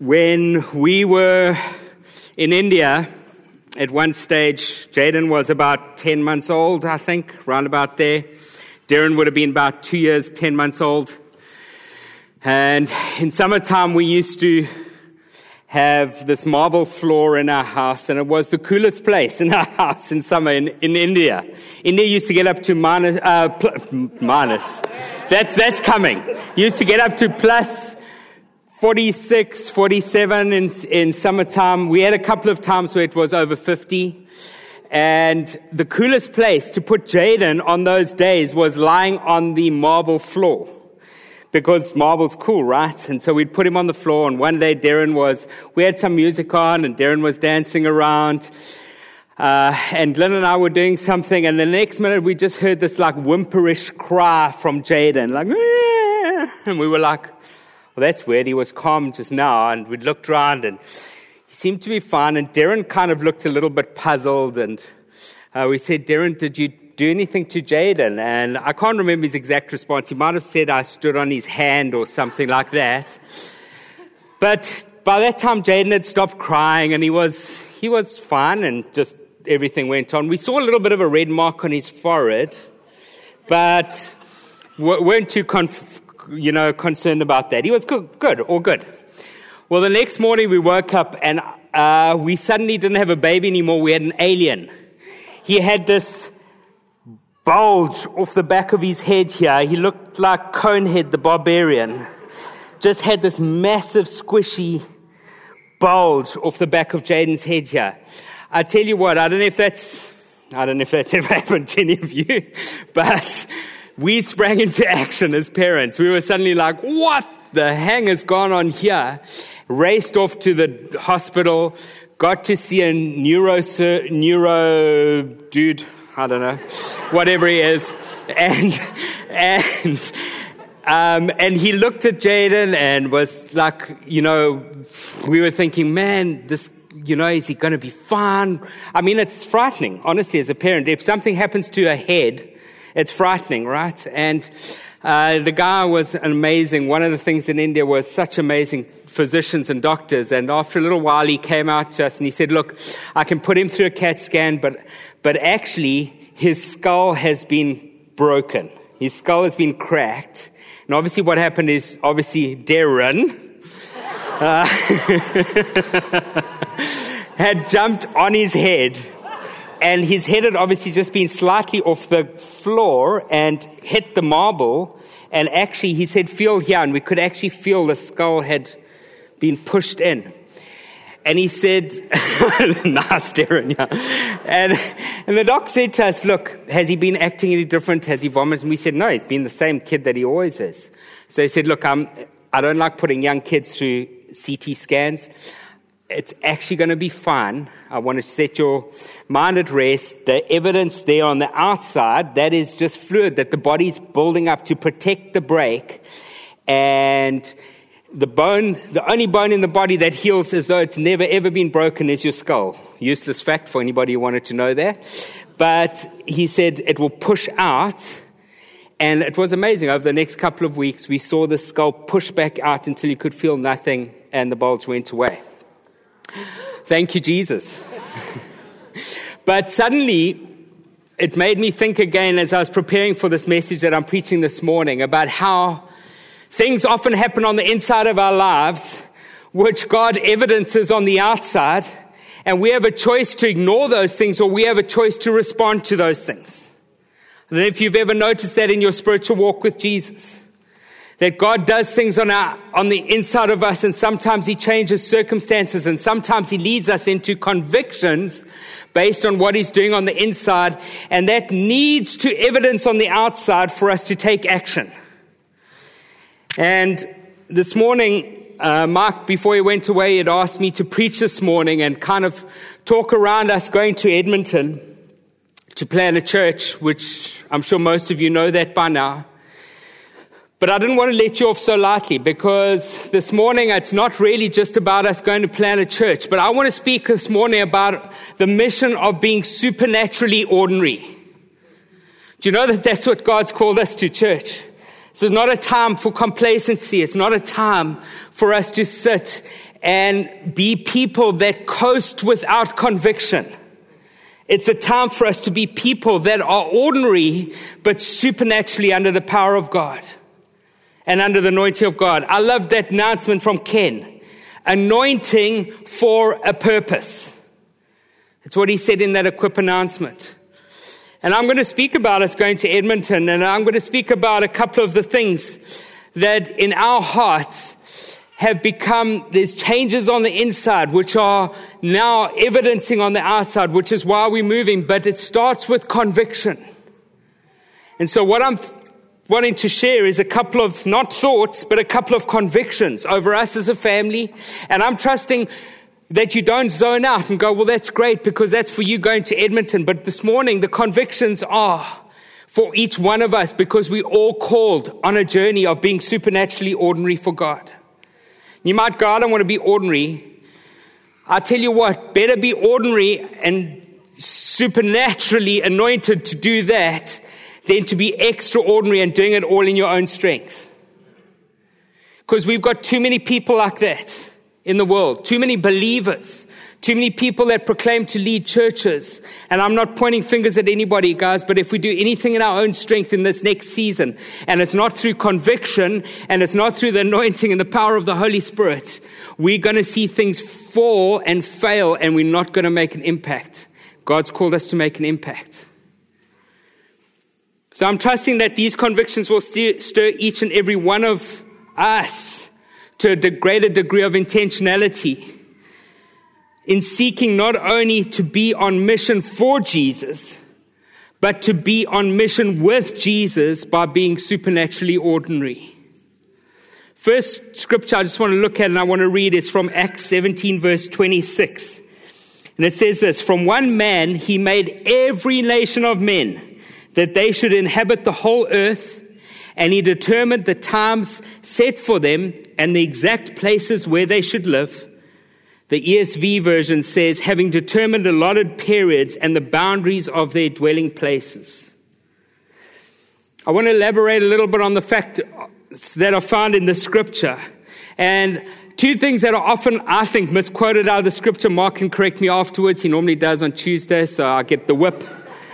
When we were in India, at one stage, Jaden was about 10 months old, I think, round about there. Darren would have been about two years, 10 months old. And in summertime, we used to have this marble floor in our house, and it was the coolest place in our house in summer in, in India. India used to get up to minus, uh, pl- minus. That's, that's coming. Used to get up to plus 46, 47 in, in summertime. We had a couple of times where it was over 50. And the coolest place to put Jaden on those days was lying on the marble floor. Because marble's cool, right? And so we'd put him on the floor and one day Darren was, we had some music on and Darren was dancing around. Uh, and Lynn and I were doing something and the next minute we just heard this like whimperish cry from Jaden, like, Aah! and we were like, well, that's weird. He was calm just now, and we looked around, and he seemed to be fine. And Darren kind of looked a little bit puzzled, and uh, we said, Darren, did you do anything to Jaden? And I can't remember his exact response. He might have said I stood on his hand or something like that. But by that time, Jaden had stopped crying, and he was he was fine, and just everything went on. We saw a little bit of a red mark on his forehead, but weren't too conf- you know, concerned about that. He was good, good, all good. Well, the next morning we woke up and uh, we suddenly didn't have a baby anymore. We had an alien. He had this bulge off the back of his head here. He looked like Conehead the barbarian. Just had this massive squishy bulge off the back of Jaden's head here. I tell you what, I don't know if that's, I don't know if that's ever happened to any of you, but we sprang into action as parents. We were suddenly like, what the hang has gone on here? Raced off to the hospital, got to see a neuro, neuro dude, I don't know, whatever he is. And, and, um, and he looked at Jaden and was like, you know, we were thinking, man, this, you know, is he going to be fine? I mean, it's frightening, honestly, as a parent. If something happens to a head, it's frightening, right? And uh, the guy was amazing. One of the things in India was such amazing physicians and doctors. And after a little while, he came out to us and he said, "Look, I can put him through a CAT scan, but but actually, his skull has been broken. His skull has been cracked. And obviously, what happened is obviously Darren." Uh, had jumped on his head and his head had obviously just been slightly off the floor and hit the marble. And actually, he said, feel here. And we could actually feel the skull had been pushed in. And he said, nice, Darren, yeah. And, and the doc said to us, look, has he been acting any different? Has he vomited? And we said, no, he's been the same kid that he always is. So he said, look, I'm, I don't like putting young kids through CT scans it's actually going to be fine. I want to set your mind at rest. The evidence there on the outside, that is just fluid that the body's building up to protect the break. And the bone, the only bone in the body that heals as though it's never ever been broken is your skull. Useless fact for anybody who wanted to know that. But he said it will push out. And it was amazing. Over the next couple of weeks, we saw the skull push back out until you could feel nothing and the bulge went away. Thank you, Jesus. but suddenly, it made me think again as I was preparing for this message that I'm preaching this morning about how things often happen on the inside of our lives, which God evidences on the outside, and we have a choice to ignore those things or we have a choice to respond to those things. Know if you've ever noticed that in your spiritual walk with Jesus that God does things on our, on the inside of us and sometimes he changes circumstances and sometimes he leads us into convictions based on what he's doing on the inside and that needs to evidence on the outside for us to take action. And this morning, uh, Mark, before he went away, had asked me to preach this morning and kind of talk around us going to Edmonton to plan a church, which I'm sure most of you know that by now. But I didn't want to let you off so lightly because this morning it's not really just about us going to plant a church, but I want to speak this morning about the mission of being supernaturally ordinary. Do you know that that's what God's called us to, church? This is not a time for complacency. It's not a time for us to sit and be people that coast without conviction. It's a time for us to be people that are ordinary, but supernaturally under the power of God and under the anointing of God. I love that announcement from Ken. Anointing for a purpose. That's what he said in that equip announcement. And I'm going to speak about us going to Edmonton, and I'm going to speak about a couple of the things that in our hearts have become, there's changes on the inside, which are now evidencing on the outside, which is why we're moving, but it starts with conviction. And so what I'm wanting to share is a couple of, not thoughts, but a couple of convictions over us as a family. And I'm trusting that you don't zone out and go, well, that's great because that's for you going to Edmonton. But this morning, the convictions are for each one of us because we all called on a journey of being supernaturally ordinary for God. You might go, I don't want to be ordinary. I tell you what, better be ordinary and supernaturally anointed to do that than to be extraordinary and doing it all in your own strength. Because we've got too many people like that in the world, too many believers too many people that proclaim to lead churches. And I'm not pointing fingers at anybody, guys, but if we do anything in our own strength in this next season, and it's not through conviction, and it's not through the anointing and the power of the Holy Spirit, we're going to see things fall and fail, and we're not going to make an impact. God's called us to make an impact. So I'm trusting that these convictions will stir each and every one of us to a greater degree of intentionality in seeking not only to be on mission for Jesus, but to be on mission with Jesus by being supernaturally ordinary. First scripture I just want to look at and I want to read is from Acts 17, verse 26. And it says this From one man he made every nation of men that they should inhabit the whole earth, and he determined the times set for them and the exact places where they should live. The ESV version says, having determined allotted periods and the boundaries of their dwelling places. I want to elaborate a little bit on the fact that are found in the scripture. And two things that are often, I think, misquoted out of the scripture. Mark can correct me afterwards. He normally does on Tuesday, so I get the whip,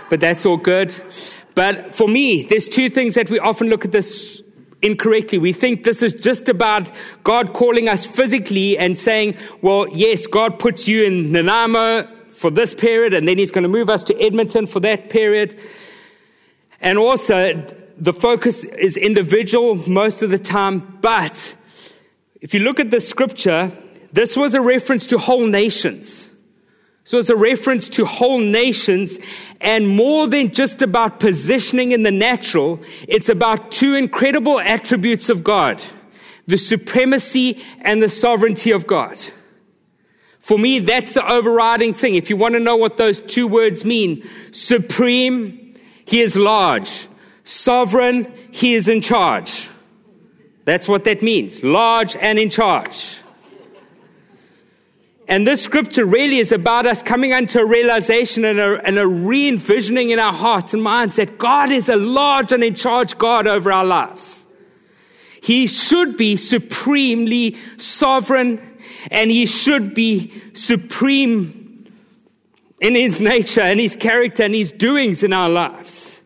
but that's all good. But for me, there's two things that we often look at this incorrectly. We think this is just about God calling us physically and saying, well, yes, God puts you in Nanaimo for this period, and then He's going to move us to Edmonton for that period. And also, the focus is individual most of the time. But if you look at the scripture, this was a reference to whole nations. So it's a reference to whole nations and more than just about positioning in the natural, it's about two incredible attributes of God. The supremacy and the sovereignty of God. For me, that's the overriding thing. If you want to know what those two words mean, supreme, he is large. Sovereign, he is in charge. That's what that means. Large and in charge. And this scripture really is about us coming unto a realization and a, and a re envisioning in our hearts and minds that God is a large and in charge God over our lives. He should be supremely sovereign and he should be supreme in his nature and his character and his doings in our lives.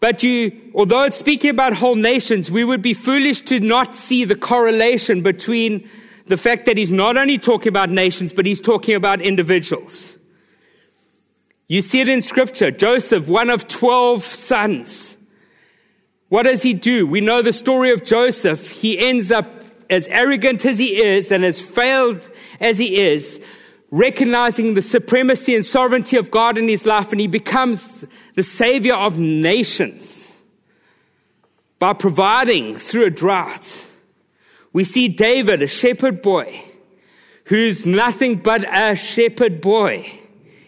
But you, although it's speaking about whole nations, we would be foolish to not see the correlation between the fact that he's not only talking about nations, but he's talking about individuals. You see it in scripture. Joseph, one of 12 sons. What does he do? We know the story of Joseph. He ends up as arrogant as he is and as failed as he is, recognizing the supremacy and sovereignty of God in his life, and he becomes the savior of nations by providing through a drought we see David, a shepherd boy, who's nothing but a shepherd boy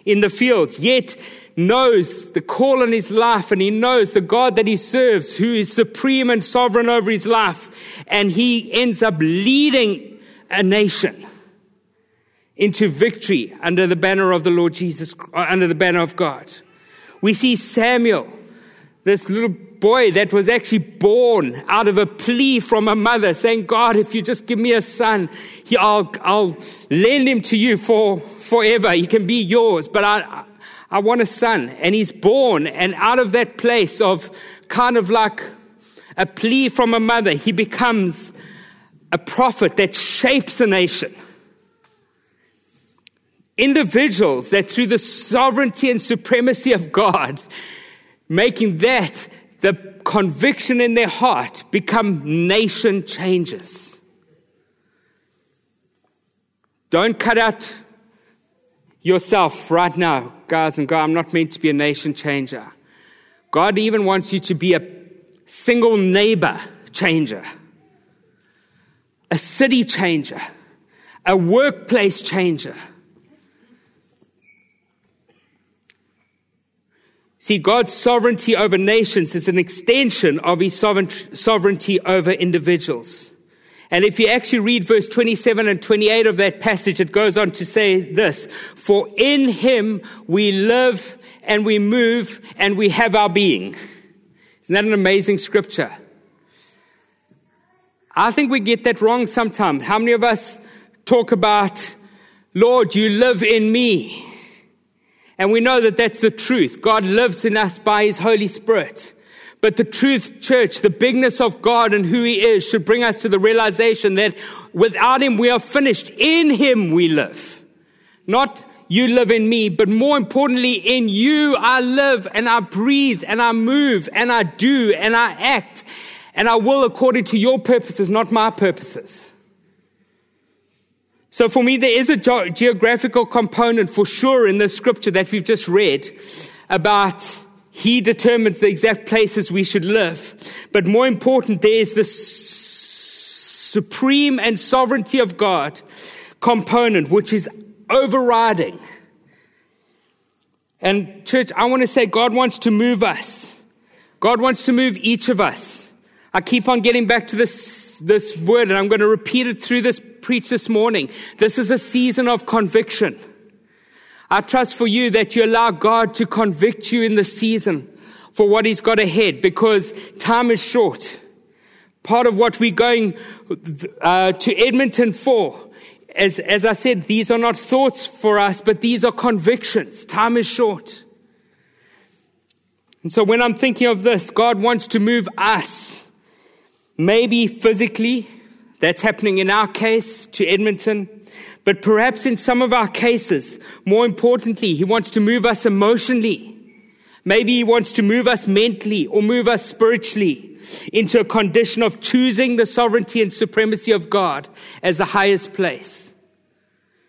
in the fields, yet knows the call on his life and he knows the God that he serves, who is supreme and sovereign over his life. And he ends up leading a nation into victory under the banner of the Lord Jesus, uh, under the banner of God. We see Samuel, this little boy that was actually born out of a plea from a mother saying, God, if you just give me a son, I'll, I'll lend him to you for forever. He can be yours, but I, I want a son. And he's born. And out of that place of kind of like a plea from a mother, he becomes a prophet that shapes a nation. Individuals that through the sovereignty and supremacy of God, making that the conviction in their heart become nation changers. Don't cut out yourself right now, guys and girls. I'm not meant to be a nation changer. God even wants you to be a single neighbor changer, a city changer, a workplace changer. See, God's sovereignty over nations is an extension of his sovereignty over individuals. And if you actually read verse 27 and 28 of that passage, it goes on to say this, for in him we live and we move and we have our being. Isn't that an amazing scripture? I think we get that wrong sometimes. How many of us talk about, Lord, you live in me? And we know that that's the truth. God lives in us by His Holy Spirit. But the truth, church, the bigness of God and who He is should bring us to the realization that without Him we are finished. In Him we live. Not you live in me, but more importantly, in you I live and I breathe and I move and I do and I act and I will according to your purposes, not my purposes. So for me, there is a ge- geographical component for sure in this scripture that we've just read about he determines the exact places we should live. But more important, there is the supreme and sovereignty of God component, which is overriding. And church, I want to say God wants to move us. God wants to move each of us. I keep on getting back to this, this word and I'm going to repeat it through this preach this morning. This is a season of conviction. I trust for you that you allow God to convict you in the season for what He's got ahead because time is short. Part of what we're going uh, to Edmonton for, as, as I said, these are not thoughts for us, but these are convictions. Time is short. And so when I'm thinking of this, God wants to move us, maybe physically, that's happening in our case to Edmonton. But perhaps in some of our cases, more importantly, he wants to move us emotionally. Maybe he wants to move us mentally or move us spiritually into a condition of choosing the sovereignty and supremacy of God as the highest place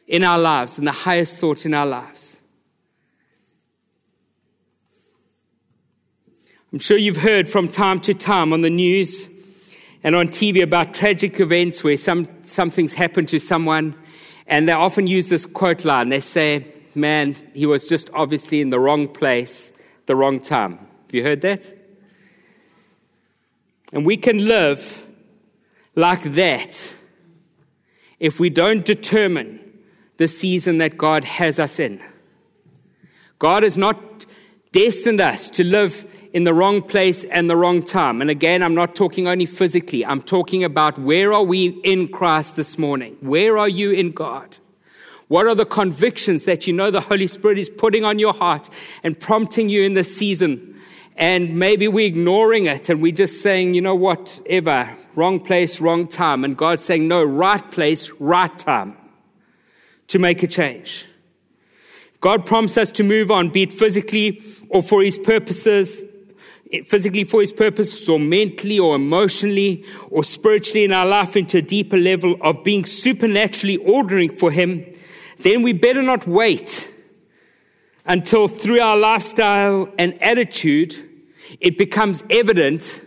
in our lives and the highest thought in our lives. I'm sure you've heard from time to time on the news and on TV about tragic events where some, something's happened to someone. And they often use this quote line. They say, man, he was just obviously in the wrong place, the wrong time. Have you heard that? And we can live like that if we don't determine the season that God has us in. God has not destined us to live in the wrong place and the wrong time. And again, I'm not talking only physically. I'm talking about where are we in Christ this morning? Where are you in God? What are the convictions that you know the Holy Spirit is putting on your heart and prompting you in this season? And maybe we're ignoring it and we're just saying, you know, whatever, wrong place, wrong time. And God's saying, no, right place, right time to make a change. God prompts us to move on, be it physically or for his purposes, physically for his purpose, or mentally, or emotionally, or spiritually in our life into a deeper level of being supernaturally ordering for him, then we better not wait until through our lifestyle and attitude, it becomes evident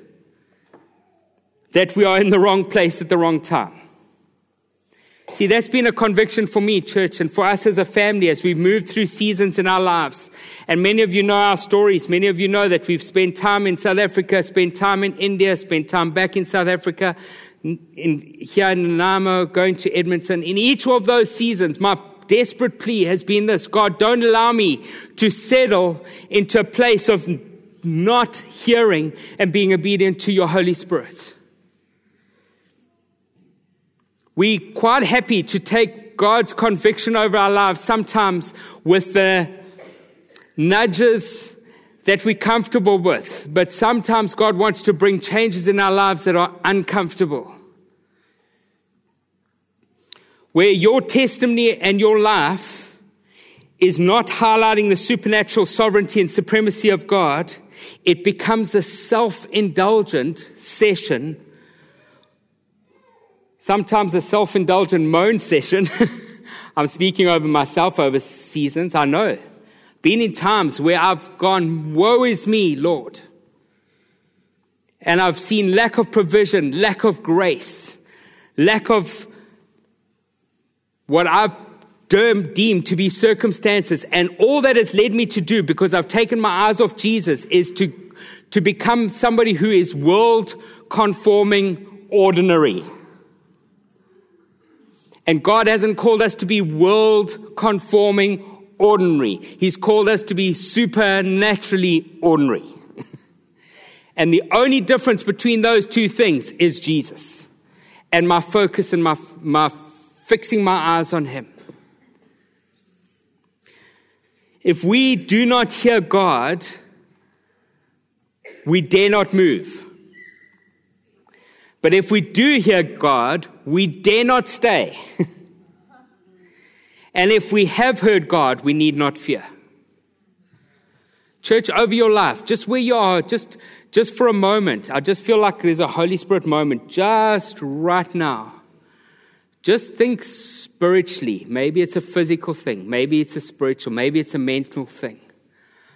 that we are in the wrong place at the wrong time. See, that's been a conviction for me, church, and for us as a family as we've moved through seasons in our lives. And many of you know our stories. Many of you know that we've spent time in South Africa, spent time in India, spent time back in South Africa, in, here in Nanaimo, going to Edmonton. In each of those seasons, my desperate plea has been this God, don't allow me to settle into a place of not hearing and being obedient to your Holy Spirit. We quite happy to take God's conviction over our lives sometimes with the nudges that we're comfortable with, but sometimes God wants to bring changes in our lives that are uncomfortable. Where your testimony and your life is not highlighting the supernatural sovereignty and supremacy of God, it becomes a self indulgent session, sometimes a self indulgent moan session. I'm speaking over myself over seasons, I know been in times where I've gone, woe is me, Lord. And I've seen lack of provision, lack of grace, lack of what I've deemed to be circumstances. And all that has led me to do, because I've taken my eyes off Jesus, is to, to become somebody who is world conforming ordinary. And God hasn't called us to be world conforming ordinary. He's called us to be supernaturally ordinary. and the only difference between those two things is Jesus and my focus and my, my fixing my eyes on Him. If we do not hear God, we dare not move. But if we do hear God, we dare not stay. And if we have heard God, we need not fear. Church, over your life, just where you are, just, just for a moment, I just feel like there's a Holy Spirit moment just right now. Just think spiritually. Maybe it's a physical thing. Maybe it's a spiritual. Maybe it's a mental thing.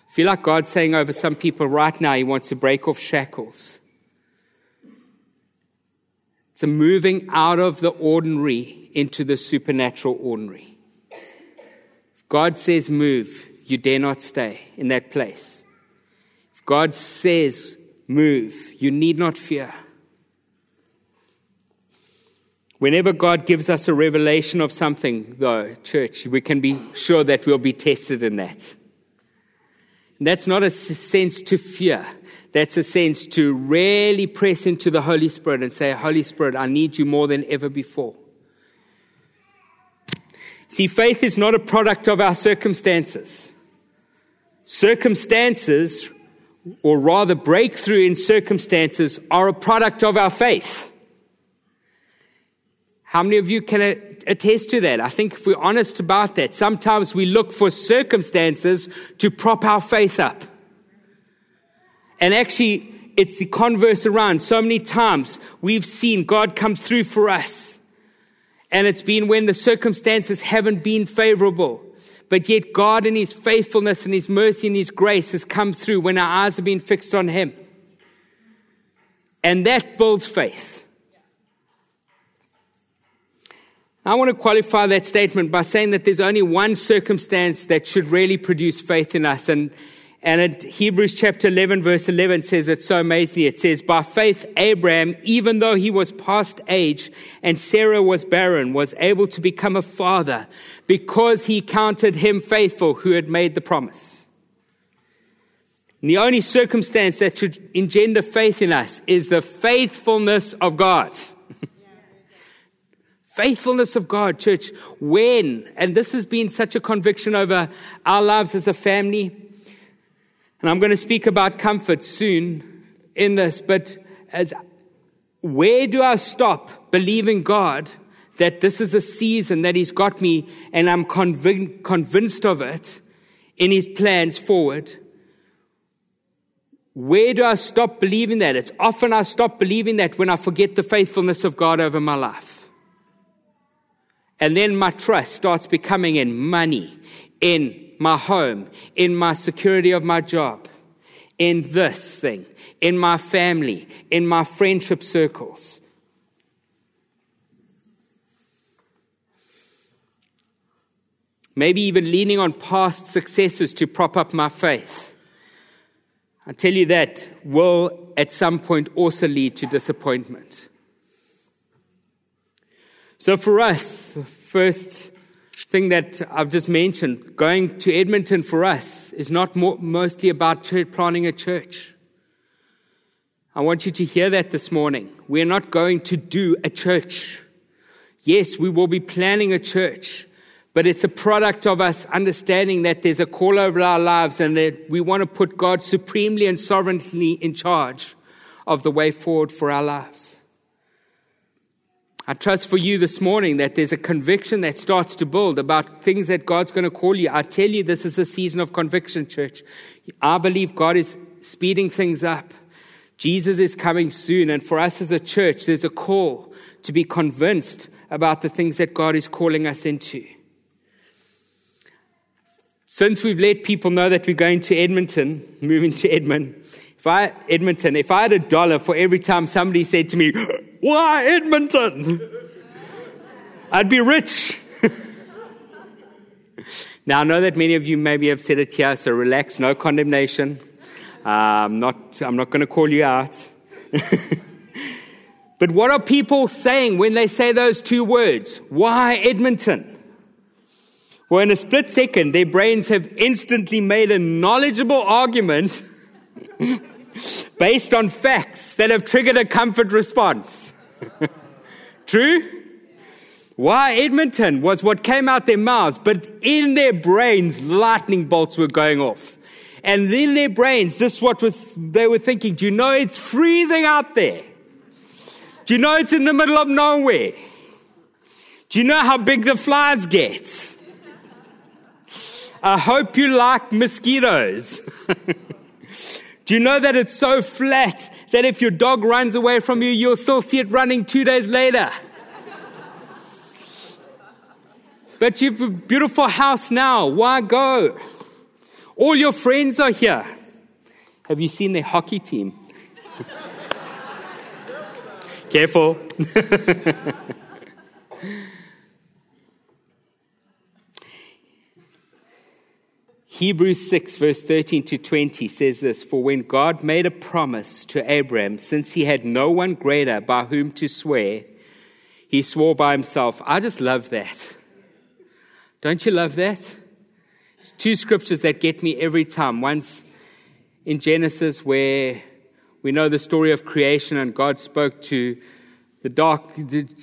I feel like God's saying over some people right now, He wants to break off shackles. It's a moving out of the ordinary into the supernatural ordinary. If God says move, you dare not stay in that place. If God says move, you need not fear. Whenever God gives us a revelation of something, though, church, we can be sure that we'll be tested in that. And that's not a sense to fear. That's a sense to really press into the Holy Spirit and say, Holy Spirit, I need you more than ever before. See, faith is not a product of our circumstances. Circumstances, or rather breakthrough in circumstances, are a product of our faith. How many of you can attest to that? I think if we're honest about that, sometimes we look for circumstances to prop our faith up. And actually, it's the converse around. So many times we've seen God come through for us and it's been when the circumstances haven't been favorable. But yet God in His faithfulness and His mercy and His grace has come through when our eyes have been fixed on Him. And that builds faith. I want to qualify that statement by saying that there's only one circumstance that should really produce faith in us. And and in Hebrews chapter 11, verse 11 says it so amazingly. It says, By faith, Abraham, even though he was past age and Sarah was barren, was able to become a father because he counted him faithful who had made the promise. And the only circumstance that should engender faith in us is the faithfulness of God. faithfulness of God, church. When, and this has been such a conviction over our lives as a family, and I'm going to speak about comfort soon in this, but as where do I stop believing God that this is a season that He's got me and I'm conv- convinced of it in His plans forward? Where do I stop believing that? It's often I stop believing that when I forget the faithfulness of God over my life. And then my trust starts becoming in money, in my home, in my security of my job, in this thing, in my family, in my friendship circles. Maybe even leaning on past successes to prop up my faith. I tell you that will at some point also lead to disappointment. So for us, the first thing that I've just mentioned, going to Edmonton for us is not more, mostly about church, planting a church. I want you to hear that this morning. We're not going to do a church. Yes, we will be planning a church, but it's a product of us understanding that there's a call over our lives and that we want to put God supremely and sovereignly in charge of the way forward for our lives. I trust for you this morning that there's a conviction that starts to build about things that God's going to call you. I tell you, this is a season of conviction, church. I believe God is speeding things up. Jesus is coming soon. And for us as a church, there's a call to be convinced about the things that God is calling us into. Since we've let people know that we're going to Edmonton, moving to Edmond, if I, Edmonton, if I had a dollar for every time somebody said to me, why Edmonton? I'd be rich. now, I know that many of you maybe have said it here, so relax, no condemnation. Um, not, I'm not going to call you out. but what are people saying when they say those two words? Why Edmonton? Well, in a split second, their brains have instantly made a knowledgeable argument based on facts that have triggered a comfort response. True? Why Edmonton was what came out their mouths, but in their brains, lightning bolts were going off. And in their brains, this is what was, they were thinking, do you know it's freezing out there? Do you know it's in the middle of nowhere? Do you know how big the flies get? I hope you like mosquitoes. Do you know that it's so flat that if your dog runs away from you, you'll still see it running two days later? but you've a beautiful house now. Why go? All your friends are here. Have you seen their hockey team? Careful. Hebrews 6, verse 13 to 20 says this For when God made a promise to Abraham, since he had no one greater by whom to swear, he swore by himself. I just love that. Don't you love that? It's two scriptures that get me every time. One's in Genesis, where we know the story of creation, and God spoke to the dark,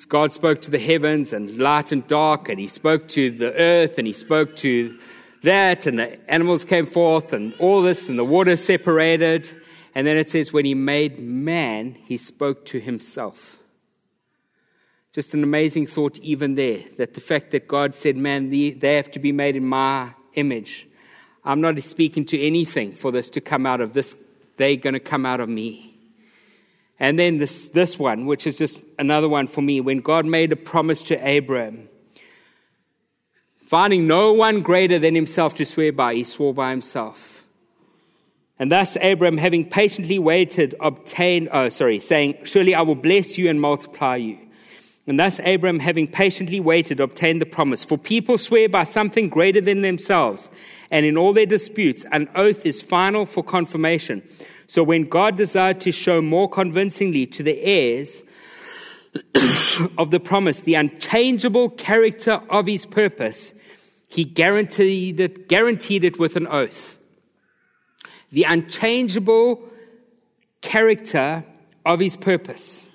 God spoke to the heavens and light and dark, and he spoke to the earth, and he spoke to that, and the animals came forth, and all this, and the water separated. And then it says, when he made man, he spoke to himself. Just an amazing thought, even there, that the fact that God said, man, they have to be made in my image. I'm not speaking to anything for this to come out of this. They're going to come out of me. And then this, this one, which is just another one for me, when God made a promise to Abraham, Finding no one greater than himself to swear by, he swore by himself. And thus Abram, having patiently waited, obtained, oh, sorry, saying, Surely I will bless you and multiply you. And thus Abram, having patiently waited, obtained the promise. For people swear by something greater than themselves, and in all their disputes, an oath is final for confirmation. So when God desired to show more convincingly to the heirs of the promise, the unchangeable character of his purpose, he guaranteed it, guaranteed it with an oath. The unchangeable character of his purpose.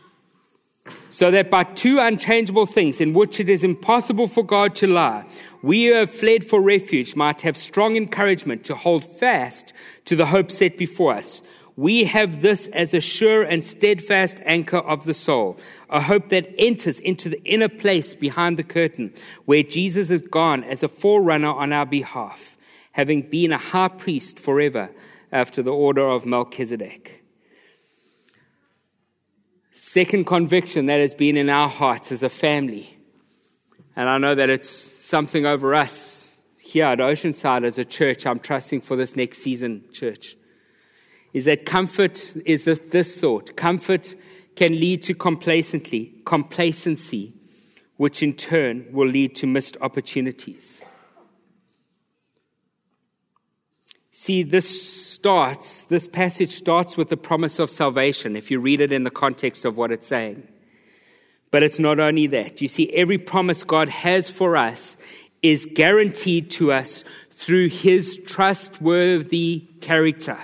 So that by two unchangeable things in which it is impossible for God to lie, we who have fled for refuge might have strong encouragement to hold fast to the hope set before us we have this as a sure and steadfast anchor of the soul, a hope that enters into the inner place behind the curtain, where Jesus has gone as a forerunner on our behalf, having been a high priest forever after the order of Melchizedek. Second conviction that has been in our hearts as a family, and I know that it's something over us here at Oceanside as a church. I'm trusting for this next season, church is that comfort is this thought. Comfort can lead to complacency, complacency, which in turn will lead to missed opportunities. See, this starts, this passage starts with the promise of salvation, if you read it in the context of what it's saying. But it's not only that. You see, every promise God has for us is guaranteed to us through his trustworthy character.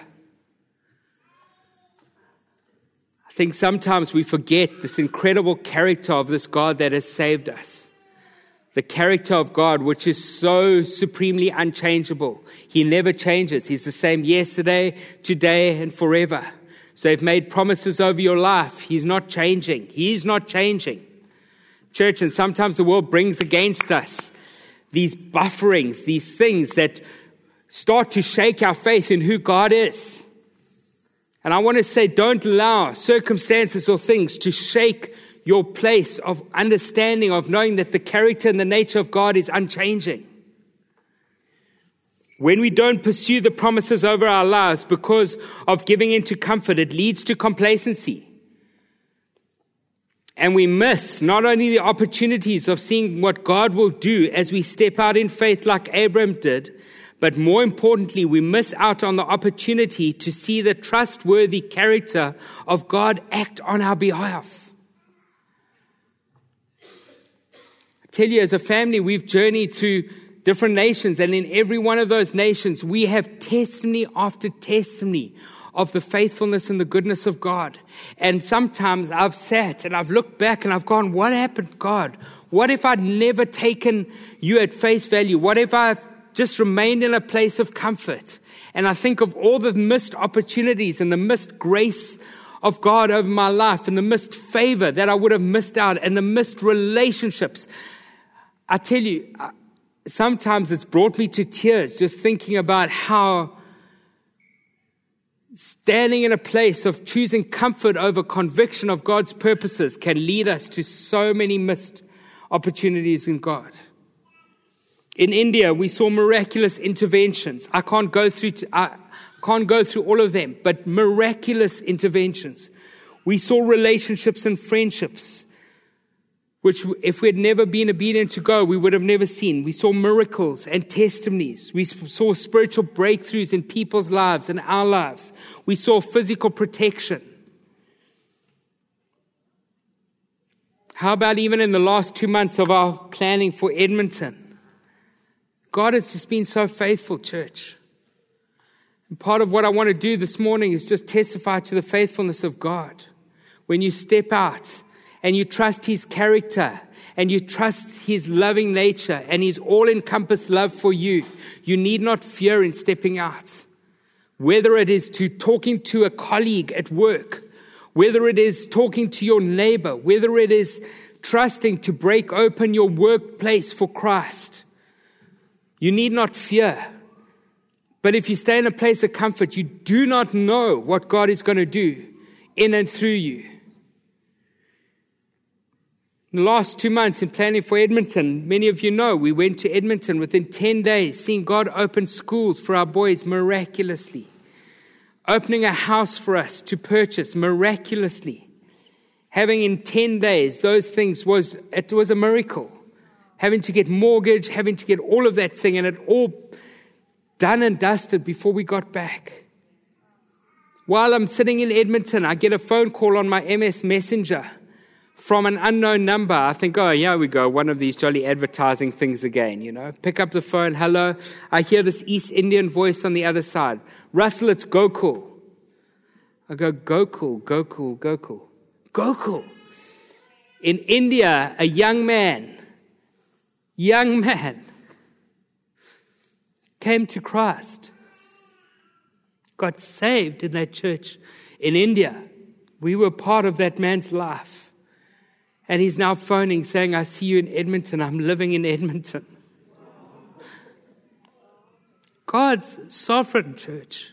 I think sometimes we forget this incredible character of this God that has saved us. The character of God, which is so supremely unchangeable. He never changes. He's the same yesterday, today, and forever. So he's made promises over your life. He's not changing. He's not changing. Church, and sometimes the world brings against us these bufferings, these things that start to shake our faith in who God is. And I want to say, don't allow circumstances or things to shake your place of understanding, of knowing that the character and the nature of God is unchanging. When we don't pursue the promises over our lives because of giving into comfort, it leads to complacency. And we miss not only the opportunities of seeing what God will do as we step out in faith like Abram did, but more importantly, we miss out on the opportunity to see the trustworthy character of God act on our behalf. I tell you, as a family, we've journeyed through different nations, and in every one of those nations, we have testimony after testimony of the faithfulness and the goodness of God. And sometimes I've sat and I've looked back and I've gone, what happened, God? What if I'd never taken you at face value? What if I just remained in a place of comfort? And I think of all the missed opportunities and the missed grace of God over my life and the missed favor that I would have missed out and the missed relationships. I tell you, sometimes it's brought me to tears just thinking about how standing in a place of choosing comfort over conviction of God's purposes can lead us to so many missed opportunities in God. In India, we saw miraculous interventions. I can't go through, to, I can't go through all of them, but miraculous interventions. We saw relationships and friendships which if we had never been obedient to God, we would have never seen. We saw miracles and testimonies. We saw spiritual breakthroughs in people's lives and our lives. We saw physical protection. How about even in the last two months of our planning for Edmonton? God has just been so faithful, church. And part of what I want to do this morning is just testify to the faithfulness of God. When you step out and you trust his character and you trust his loving nature and his all encompassed love for you, you need not fear in stepping out. Whether it is to talking to a colleague at work, whether it is talking to your neighbor, whether it is trusting to break open your workplace for Christ, you need not fear. But if you stay in a place of comfort, you do not know what God is going to do in and through you. In the last two months in planning for Edmonton, many of you know we went to Edmonton within 10 days, seeing God open schools for our boys miraculously, opening a house for us to purchase miraculously. Having in 10 days those things was, it was a miracle. Having to get mortgage, having to get all of that thing, and it all done and dusted before we got back. While I'm sitting in Edmonton, I get a phone call on my MS Messenger from an unknown number, I think, oh, yeah, we go, one of these jolly advertising things again, you know. Pick up the phone, hello. I hear this East Indian voice on the other side. Russell, it's Gokul. I go, Gokul, Gokul, Gokul. Gokul. In India, a young man, young man, came to Christ, got saved in that church in India. We were part of that man's life. And he's now phoning saying, I see you in Edmonton. I'm living in Edmonton. God's sovereign church.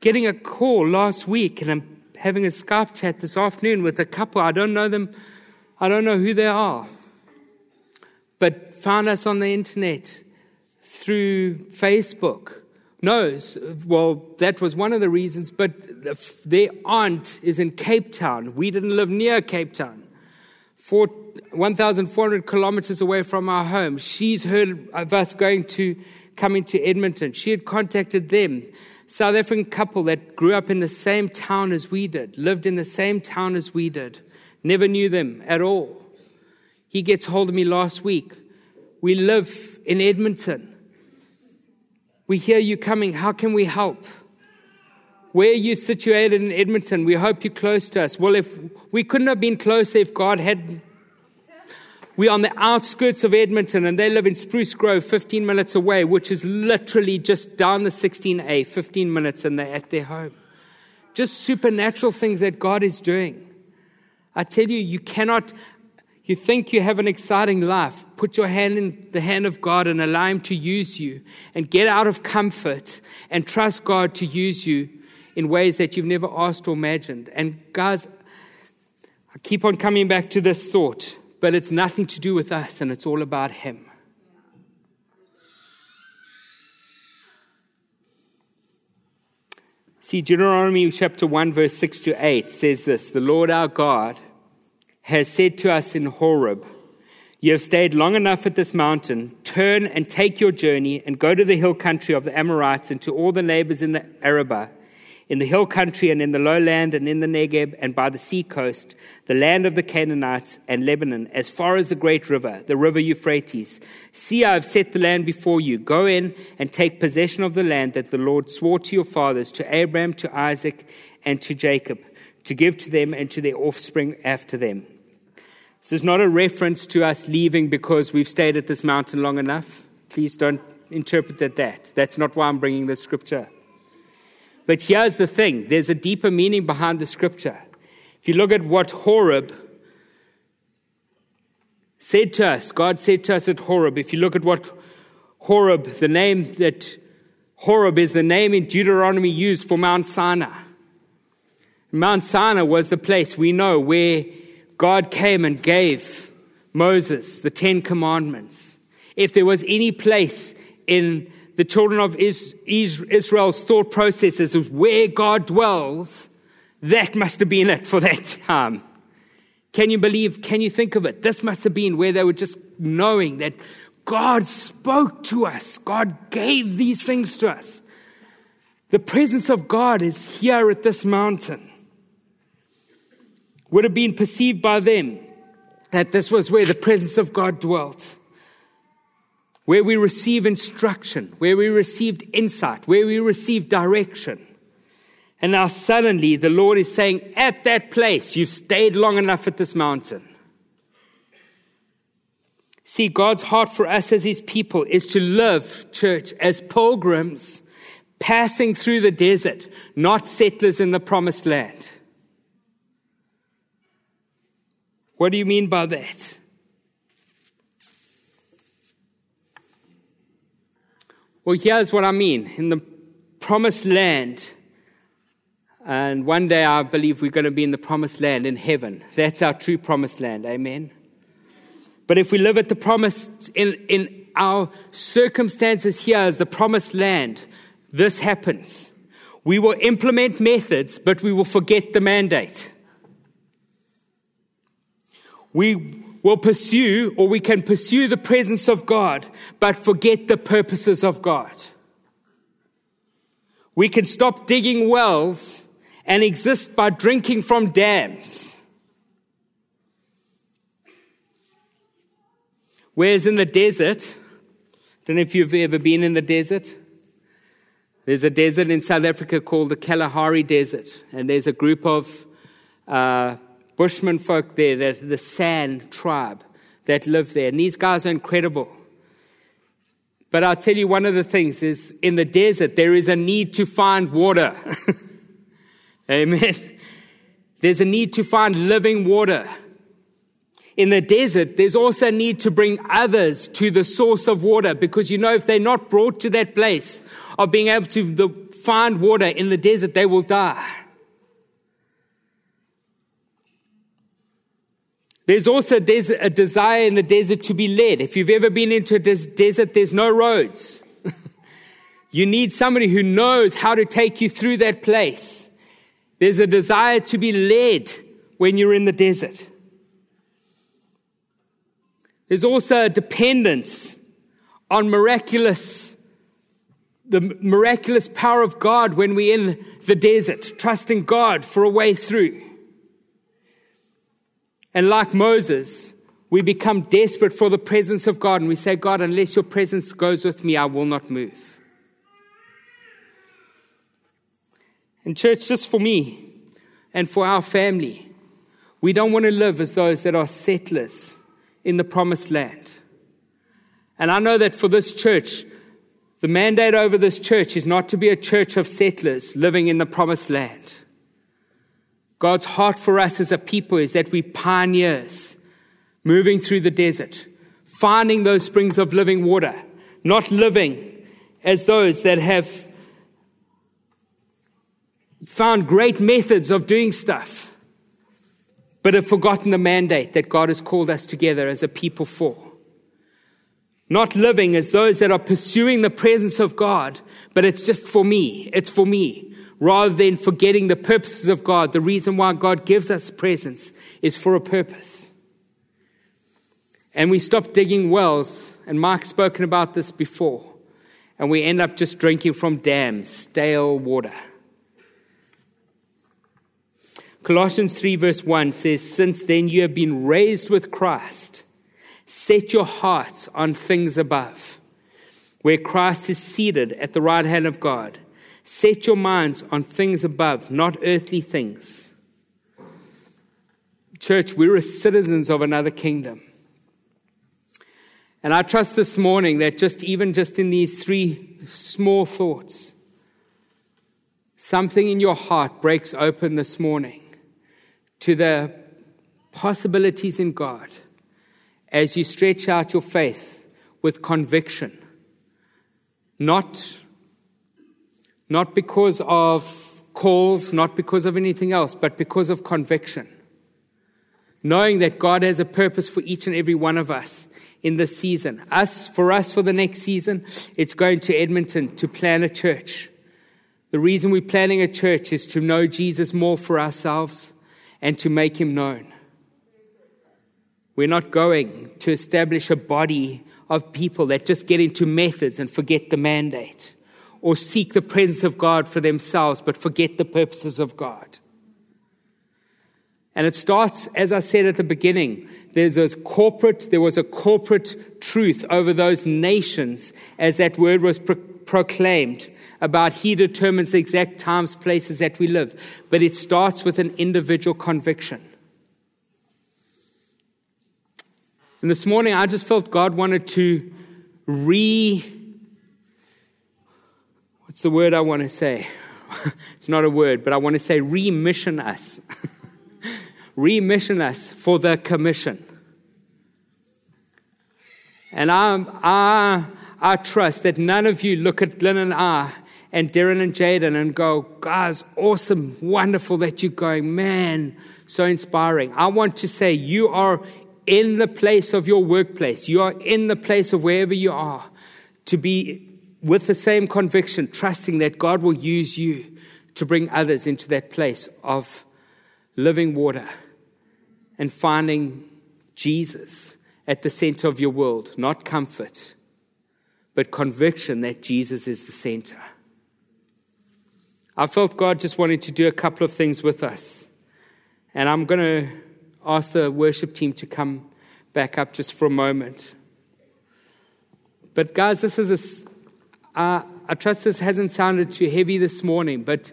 Getting a call last week, and I'm having a Skype chat this afternoon with a couple. I don't know them, I don't know who they are, but found us on the internet through Facebook knows, well, that was one of the reasons, but their aunt is in Cape Town. We didn't live near Cape Town. 1,400 kilometers away from our home. She's heard of us going to come into Edmonton. She had contacted them. South African couple that grew up in the same town as we did, lived in the same town as we did, never knew them at all. He gets hold of me last week We live in Edmonton. We hear you coming. How can we help? Where are you situated in Edmonton? We hope you're close to us. Well, if we couldn't have been closer if God had. We're on the outskirts of Edmonton and they live in Spruce Grove, 15 minutes away, which is literally just down the 16A, 15 minutes, and they're at their home. Just supernatural things that God is doing. I tell you, you cannot you think you have an exciting life, put your hand in the hand of God and allow Him to use you and get out of comfort and trust God to use you in ways that you've never asked or imagined. And guys, I keep on coming back to this thought, but it's nothing to do with us and it's all about Him. See, Deuteronomy chapter 1, verse 6 to 8 says this The Lord our God has said to us in Horeb, You have stayed long enough at this mountain. Turn and take your journey and go to the hill country of the Amorites and to all the neighbors in the Arabah, in the hill country and in the lowland and in the Negeb and by the sea coast, the land of the Canaanites and Lebanon, as far as the great river, the river Euphrates. See, I have set the land before you. Go in and take possession of the land that the Lord swore to your fathers, to Abraham, to Isaac, and to Jacob, to give to them and to their offspring after them. This is not a reference to us leaving because we've stayed at this mountain long enough. Please don't interpret that that. That's not why I'm bringing this scripture. But here's the thing there's a deeper meaning behind the scripture. If you look at what Horeb said to us, God said to us at Horeb, if you look at what Horeb, the name that Horeb is the name in Deuteronomy used for Mount Sinai. Mount Sinai was the place we know where God came and gave Moses the Ten Commandments. If there was any place in the children of Israel's thought processes of where God dwells, that must have been it for that time. Can you believe? Can you think of it? This must have been where they were just knowing that God spoke to us, God gave these things to us. The presence of God is here at this mountain would have been perceived by them that this was where the presence of God dwelt, where we receive instruction, where we received insight, where we received direction. And now suddenly the Lord is saying, at that place, you've stayed long enough at this mountain. See, God's heart for us as his people is to live, church, as pilgrims passing through the desert, not settlers in the promised land. What do you mean by that? Well, here's what I mean. In the promised land, and one day I believe we're going to be in the promised land in heaven. That's our true promised land. Amen. But if we live at the promise in, in our circumstances here as the promised land, this happens. We will implement methods, but we will forget the mandate. We will pursue, or we can pursue the presence of God, but forget the purposes of God. We can stop digging wells and exist by drinking from dams. Whereas in the desert, I don't know if you've ever been in the desert. There's a desert in South Africa called the Kalahari Desert, and there's a group of uh, Bushman folk there, the, the San tribe that live there. And these guys are incredible. But I'll tell you one of the things is in the desert, there is a need to find water. Amen. There's a need to find living water. In the desert, there's also a need to bring others to the source of water because you know, if they're not brought to that place of being able to the, find water in the desert, they will die. There's also a desire in the desert to be led. If you've ever been into a desert, there's no roads. you need somebody who knows how to take you through that place. There's a desire to be led when you're in the desert. There's also a dependence on miraculous, the miraculous power of God when we're in the desert, trusting God for a way through. And like Moses, we become desperate for the presence of God and we say, God, unless your presence goes with me, I will not move. And, church, just for me and for our family, we don't want to live as those that are settlers in the promised land. And I know that for this church, the mandate over this church is not to be a church of settlers living in the promised land. God's heart for us as a people is that we pioneers moving through the desert, finding those springs of living water, not living as those that have found great methods of doing stuff, but have forgotten the mandate that God has called us together as a people for. Not living as those that are pursuing the presence of God, but it's just for me. It's for me. Rather than forgetting the purposes of God, the reason why God gives us presence is for a purpose and we stop digging wells, and Mark's spoken about this before, and we end up just drinking from dams, stale water. Colossians 3, verse 1 says, Since then you have been raised with Christ, set your hearts on things above, where Christ is seated at the right hand of God. Set your minds on things above, not earthly things. Church, we're citizens of another kingdom. And I trust this morning that just even just in these three small thoughts, something in your heart breaks open this morning to the possibilities in God as you stretch out your faith with conviction. Not, not because of calls, not because of anything else, but because of conviction. Knowing that God has a purpose for each and every one of us in this season. Us, for us, for the next season, it's going to Edmonton to plan a church. The reason we're planning a church is to know Jesus more for ourselves and to make him known. We're not going to establish a body of people that just get into methods and forget the mandate or seek the presence of God for themselves but forget the purposes of God. And it starts, as I said at the beginning, there's a corporate, there was a corporate truth over those nations as that word was pro- proclaimed about He determines the exact times, places that we live. But it starts with an individual conviction. And this morning, I just felt God wanted to re. What's the word I want to say? it's not a word, but I want to say remission us. remission us for the commission. And I, I, I trust that none of you look at Glenn and I and Darren and Jaden and go, guys, awesome, wonderful that you're going, man, so inspiring. I want to say you are in the place of your workplace. You are in the place of wherever you are to be with the same conviction, trusting that God will use you to bring others into that place of living water and finding Jesus at the center of your world, not comfort, but conviction that Jesus is the center. I felt God just wanted to do a couple of things with us. And I'm going to ask the worship team to come back up just for a moment. But, guys, this is a, uh, I trust this hasn't sounded too heavy this morning, but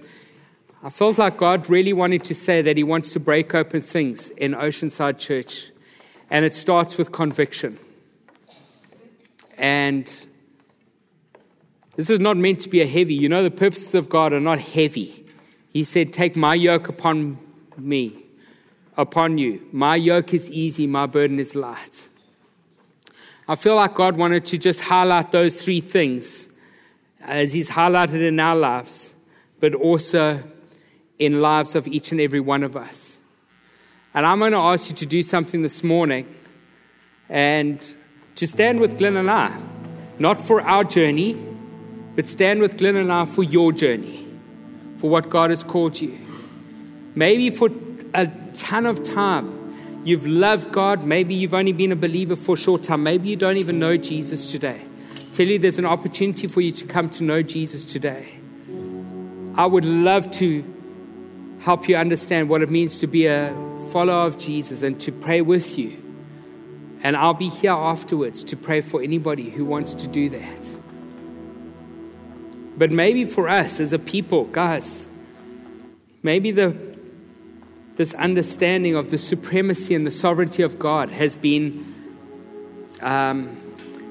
I felt like God really wanted to say that He wants to break open things in Oceanside Church. And it starts with conviction. And this is not meant to be a heavy. You know, the purposes of God are not heavy. He said, Take my yoke upon me, upon you. My yoke is easy, my burden is light. I feel like God wanted to just highlight those three things as He's highlighted in our lives, but also in lives of each and every one of us. And I'm going to ask you to do something this morning and to stand with Glenn and I, not for our journey, but stand with Glenn and I for your journey, for what God has called you. Maybe for a ton of time, you've loved God. Maybe you've only been a believer for a short time. Maybe you don't even know Jesus today. Tell you, there's an opportunity for you to come to know Jesus today. I would love to help you understand what it means to be a follower of Jesus and to pray with you And I'll be here afterwards to pray for anybody who wants to do that. But maybe for us as a people, guys, maybe the, this understanding of the supremacy and the sovereignty of God has been um,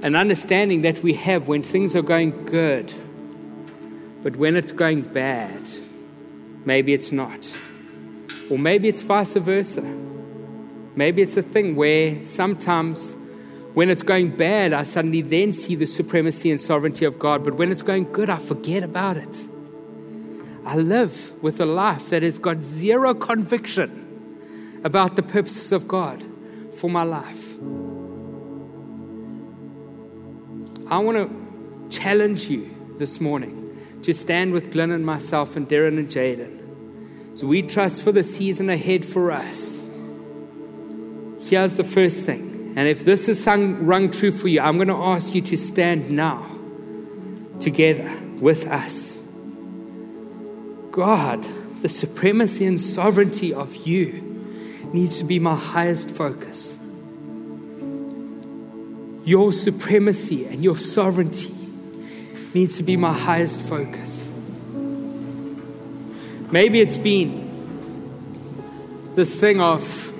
an understanding that we have when things are going good. But when it's going bad, maybe it's not. Or maybe it's vice versa. Maybe it's a thing where sometimes when it's going bad, I suddenly then see the supremacy and sovereignty of God. But when it's going good, I forget about it. I live with a life that has got zero conviction about the purposes of God for my life. I want to challenge you this morning to stand with Glenn and myself and Darren and Jaden. So we trust for the season ahead for us. Here's the first thing. And if this is sung, rung true for you, I'm going to ask you to stand now together with us. God, the supremacy and sovereignty of you needs to be my highest focus. Your supremacy and your sovereignty needs to be my highest focus. Maybe it's been this thing of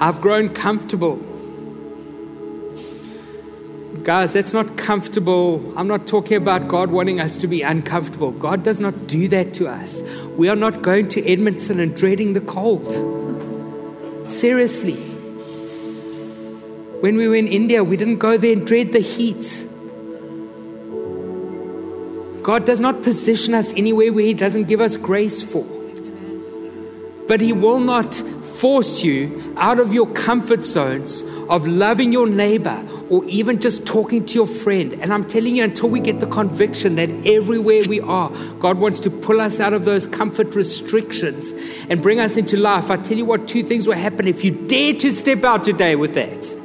I've grown comfortable. Guys, that's not comfortable. I'm not talking about God wanting us to be uncomfortable. God does not do that to us. We are not going to Edmonton and dreading the cold. Seriously. When we were in India, we didn't go there and dread the heat. God does not position us anywhere where He doesn't give us grace for. But He will not force you out of your comfort zones of loving your neighbor or even just talking to your friend. And I'm telling you, until we get the conviction that everywhere we are, God wants to pull us out of those comfort restrictions and bring us into life. I tell you what, two things will happen if you dare to step out today with that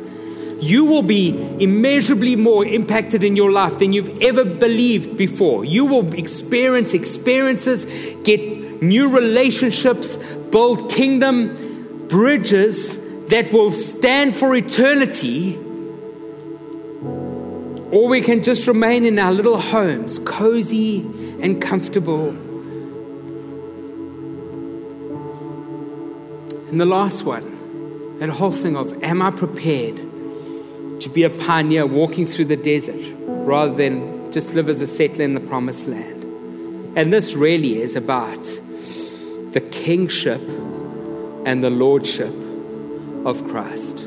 you will be immeasurably more impacted in your life than you've ever believed before. You will experience experiences, get new relationships, build kingdom bridges that will stand for eternity. Or we can just remain in our little homes, cozy and comfortable. And the last one, that whole thing of, am I prepared? to be a pioneer walking through the desert rather than just live as a settler in the promised land. And this really is about the kingship and the lordship of Christ.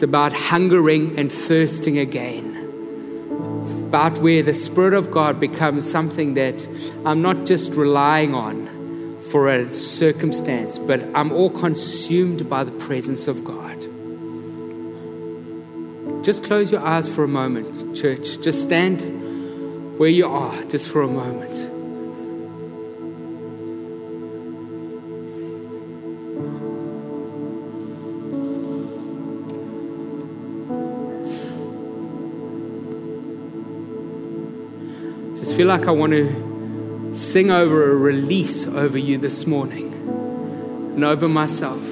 It's about hungering and thirsting again. About where the Spirit of God becomes something that I'm not just relying on for a circumstance, but I'm all consumed by the presence of God. Just close your eyes for a moment, church. Just stand where you are, just for a moment. Feel like I want to sing over a release over you this morning and over myself.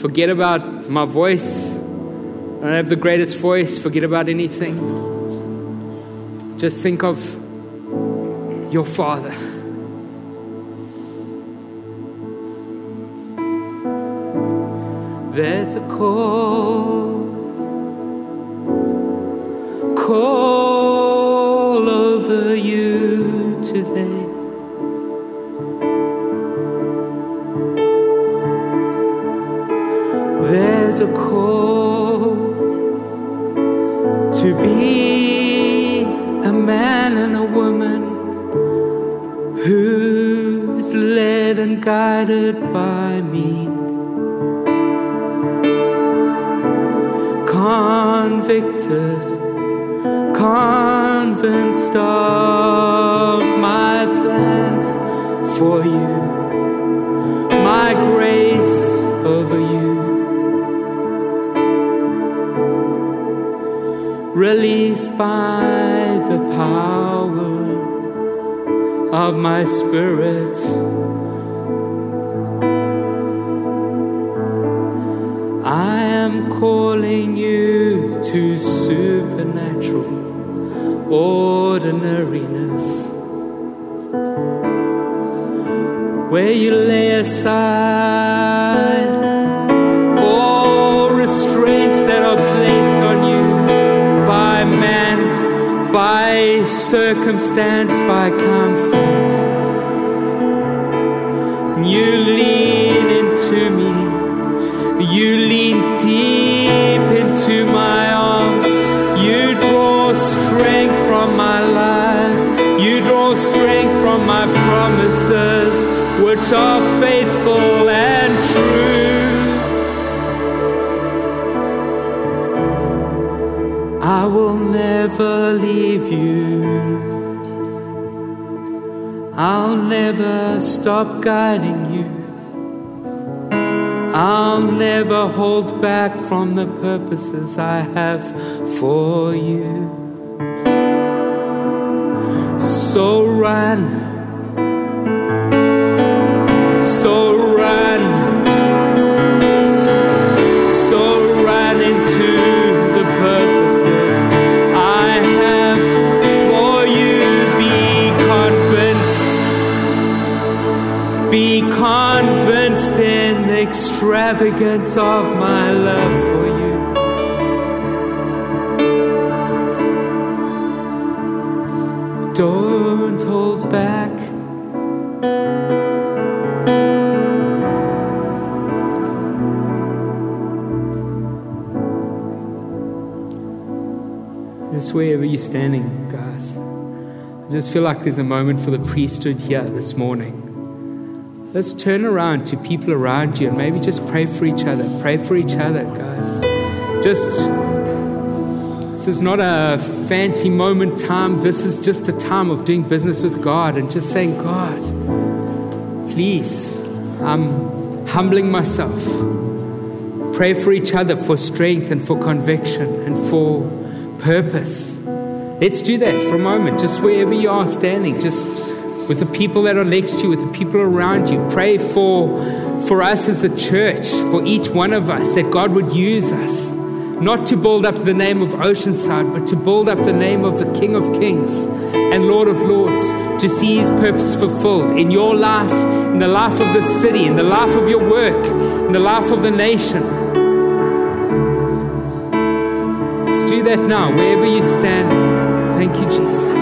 Forget about my voice. I don't have the greatest voice. Forget about anything. Just think of your Father. There's a call, call a call to be a man and a woman who's led and guided by me. Convicted, convinced of my plans for you, released by the power of my spirit. I am calling you to supernatural ordinariness, where you lay aside circumstance, by comfort. You lean into me. You lean deep into my arms. You draw strength from my life. You draw strength from my promises, which are faithful and true. I will never leave you. Never stop guiding you. I'll never hold back from the purposes I have for you. So run, extravagance of my love for you. Don't hold back. Just wherever you're standing, guys. I just feel like there's a moment for the priesthood here this morning. Let's turn around to people around you and maybe just pray for each other. Pray for each other, guys. Just, this is not a fancy moment time. This is just a time of doing business with God and just saying, God, please, I'm humbling myself. Pray for each other for strength and for conviction and for purpose. Let's do that for a moment, just wherever you are standing, just with the people that are next to you, with the people around you. Pray for, for us as a church, for each one of us, that God would use us, not to build up the name of Oceanside, but to build up the name of the King of Kings and Lord of Lords, to see His purpose fulfilled in your life, in the life of the city, in the life of your work, in the life of the nation. Let's do that now, wherever you stand. Thank you, Jesus.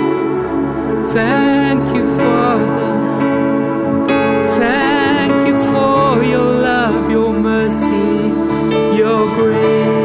Your love, your mercy, your grace.